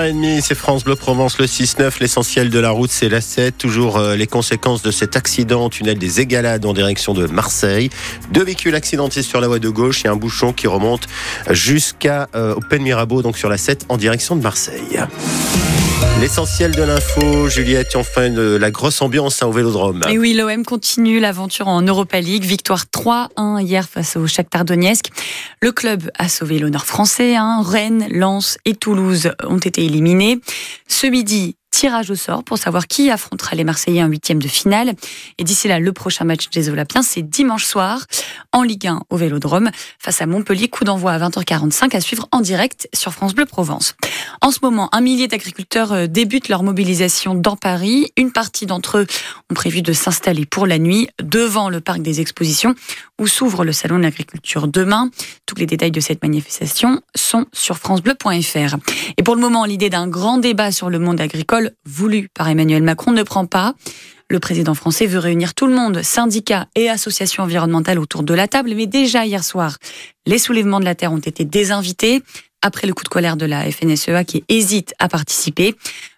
6h30, c'est France Bleu Provence le 6-9. L'essentiel de la route, c'est la 7. Toujours euh, les conséquences de cet accident tunnel des Égalades en direction de Marseille. Deux véhicules accidentés sur la voie de gauche et un bouchon qui remonte jusqu'à euh, au Pen Mirabeau, donc sur la 7 en direction de Marseille. L'essentiel de l'info, Juliette, enfin la grosse ambiance hein, au Vélodrome. Et oui, l'OM continue l'aventure en Europa League. Victoire 3-1 hier face au Shakhtar Donetsk. Le club a sauvé l'honneur français. Hein. Rennes, Lens et Toulouse ont été éliminés. Ce midi, tirage au sort pour savoir qui affrontera les Marseillais en huitième de finale. Et d'ici là, le prochain match des Olympiens, c'est dimanche soir en Ligue 1 au Vélodrome face à Montpellier. Coup d'envoi à 20h45 à suivre en direct sur France Bleu Provence. En ce moment, un millier d'agriculteurs euh, débutent leur mobilisation dans Paris. Une partie d'entre eux ont prévu de s'installer pour la nuit devant le parc des expositions où s'ouvre le salon de l'agriculture demain. Tous les détails de cette manifestation sont sur francebleu.fr. Et pour le moment, l'idée d'un grand débat sur le monde agricole voulu par Emmanuel Macron ne prend pas. Le président français veut réunir tout le monde, syndicats et associations environnementales autour de la table, mais déjà hier soir, les soulèvements de la terre ont été désinvités après le coup de colère de la FNSEA qui hésite à participer.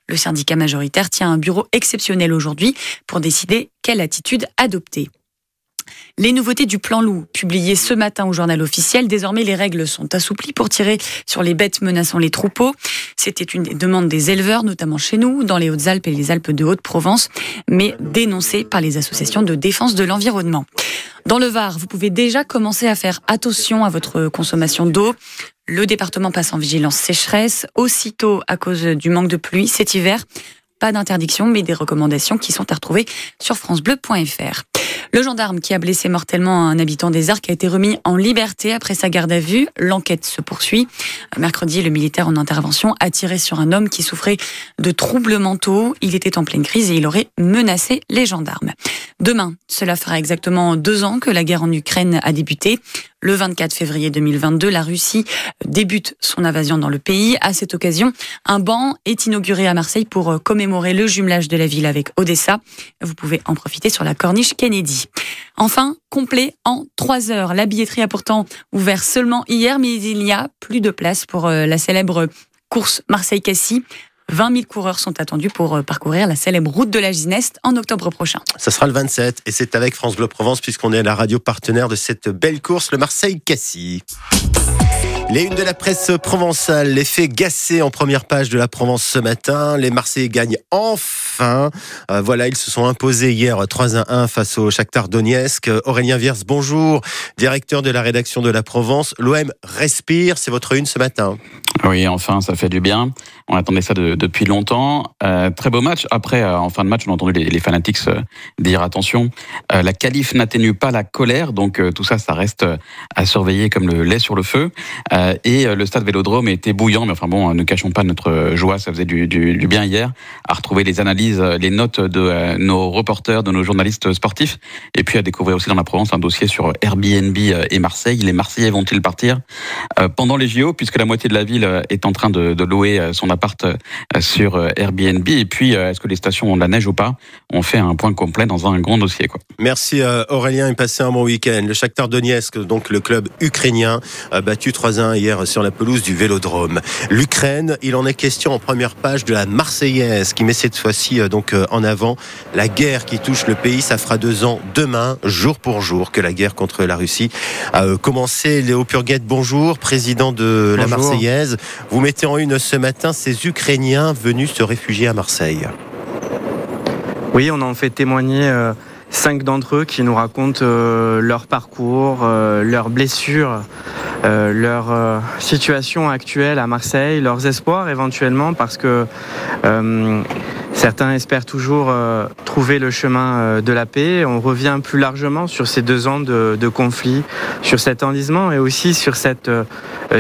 Le syndicat majoritaire tient un bureau exceptionnel aujourd'hui pour décider quelle attitude adopter. Les nouveautés du plan loup, publiées ce matin au journal officiel, désormais les règles sont assouplies pour tirer sur les bêtes menaçant les troupeaux. C'était une demande des éleveurs, notamment chez nous, dans les Hautes-Alpes et les Alpes de Haute-Provence, mais dénoncée par les associations de défense de l'environnement. Dans le Var, vous pouvez déjà commencer à faire attention à votre consommation d'eau. Le département passe en vigilance sécheresse, aussitôt à cause du manque de pluie cet hiver. Pas d'interdiction, mais des recommandations qui sont à retrouver sur francebleu.fr. Le gendarme qui a blessé mortellement un habitant des Arcs a été remis en liberté après sa garde à vue. L'enquête se poursuit. Mercredi, le militaire en intervention a tiré sur un homme qui souffrait de troubles mentaux. Il était en pleine crise et il aurait menacé les gendarmes. Demain, cela fera exactement deux ans que la guerre en Ukraine a débuté. Le 24 février 2022, la Russie débute son invasion dans le pays. À cette occasion, un banc est inauguré à Marseille pour commémorer le jumelage de la ville avec Odessa. Vous pouvez en profiter sur la corniche Kennedy. Enfin, complet en trois heures. La billetterie a pourtant ouvert seulement hier, mais il y a plus de place pour euh, la célèbre course Marseille-Cassis. 20 000 coureurs sont attendus pour euh, parcourir la célèbre route de la Gineste en octobre prochain. Ça sera le 27 et c'est avec France Bleu Provence puisqu'on est la radio partenaire de cette belle course, le Marseille-Cassis. Les unes de la presse provençale, l'effet gassé en première page de la Provence ce matin. Les Marseillais gagnent enfin. Euh, voilà, ils se sont imposés hier 3 à 1 face au Shakhtar Donetsk. Aurélien Viers, bonjour, directeur de la rédaction de la Provence. L'OM respire, c'est votre une ce matin. Oui, enfin, ça fait du bien. On attendait ça depuis longtemps. Euh, très beau match. Après, euh, en fin de match, on a entendu les, fanatiques dire attention, la qualif n'atténue pas la colère, donc tout ça, ça reste à surveiller comme le lait sur le feu. Euh, et euh, le stade Vélodrome était bouillant, mais enfin bon, ne cachons pas notre joie, ça faisait du, du, bien hier à retrouver les analyses, les notes de euh, nos reporters, de nos journalistes sportifs, et puis à découvrir aussi dans la Provence un dossier sur Airbnb et Marseille. Les Marseillais vont-ils partir pendant les JO, puisque la moitié de la ville est en train de, de louer son appart sur Airbnb, et puis est-ce que les stations ont de la neige ou pas? On fait un point complet dans un grand dossier. Quoi. Merci Aurélien et passez un bon week-end. Le Shakhtar Donetsk, donc le club ukrainien, a battu 3 hier sur la pelouse du Vélodrome. L'Ukraine, il en est question en première page de la Marseillaise qui met cette fois-ci euh, donc euh, en avant la guerre qui touche le pays. Ça fera deux ans demain, jour pour jour, que la guerre contre la Russie a euh, commencé. Léo Purguette, bonjour, président de la Marseillaise. Vous mettez en une ce matin ces Ukrainiens venus se réfugier à Marseille. Oui, on en fait témoigner cinq d'entre eux qui nous racontent leur parcours, leurs blessures, euh, leur euh, situation actuelle à Marseille, leurs espoirs éventuellement, parce que euh, certains espèrent toujours trouver le chemin de la paix. On revient plus largement sur ces deux ans de, de conflit, sur cet enlisement et aussi sur cette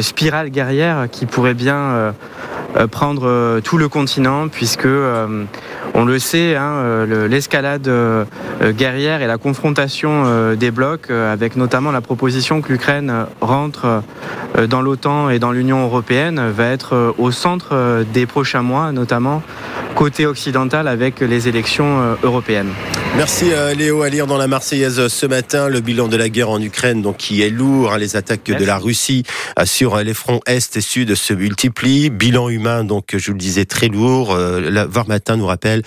spirale guerrière qui pourrait bien prendre tout le continent, puisque On le sait, hein, l'escalade guerrière et la confrontation des blocs, avec notamment la proposition que l'Ukraine rentre dans l'OTAN et dans l'Union européenne, va être au centre des prochains mois, notamment côté occidental avec les élections européennes. Merci euh, Léo à lire dans la Marseillaise euh, ce matin le bilan de la guerre en Ukraine donc qui est lourd hein, les attaques de la Russie euh, sur les fronts est et sud se multiplient bilan humain donc je vous le disais très lourd la Matin nous rappelle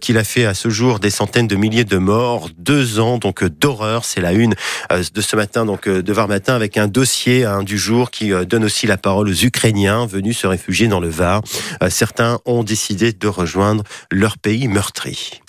qu'il a fait à ce jour des centaines de milliers de morts. Deux ans donc d'horreur. C'est la une de ce matin donc de Var Matin avec un dossier hein, du jour qui donne aussi la parole aux Ukrainiens venus se réfugier dans le Var. Certains ont décidé de rejoindre leur pays meurtri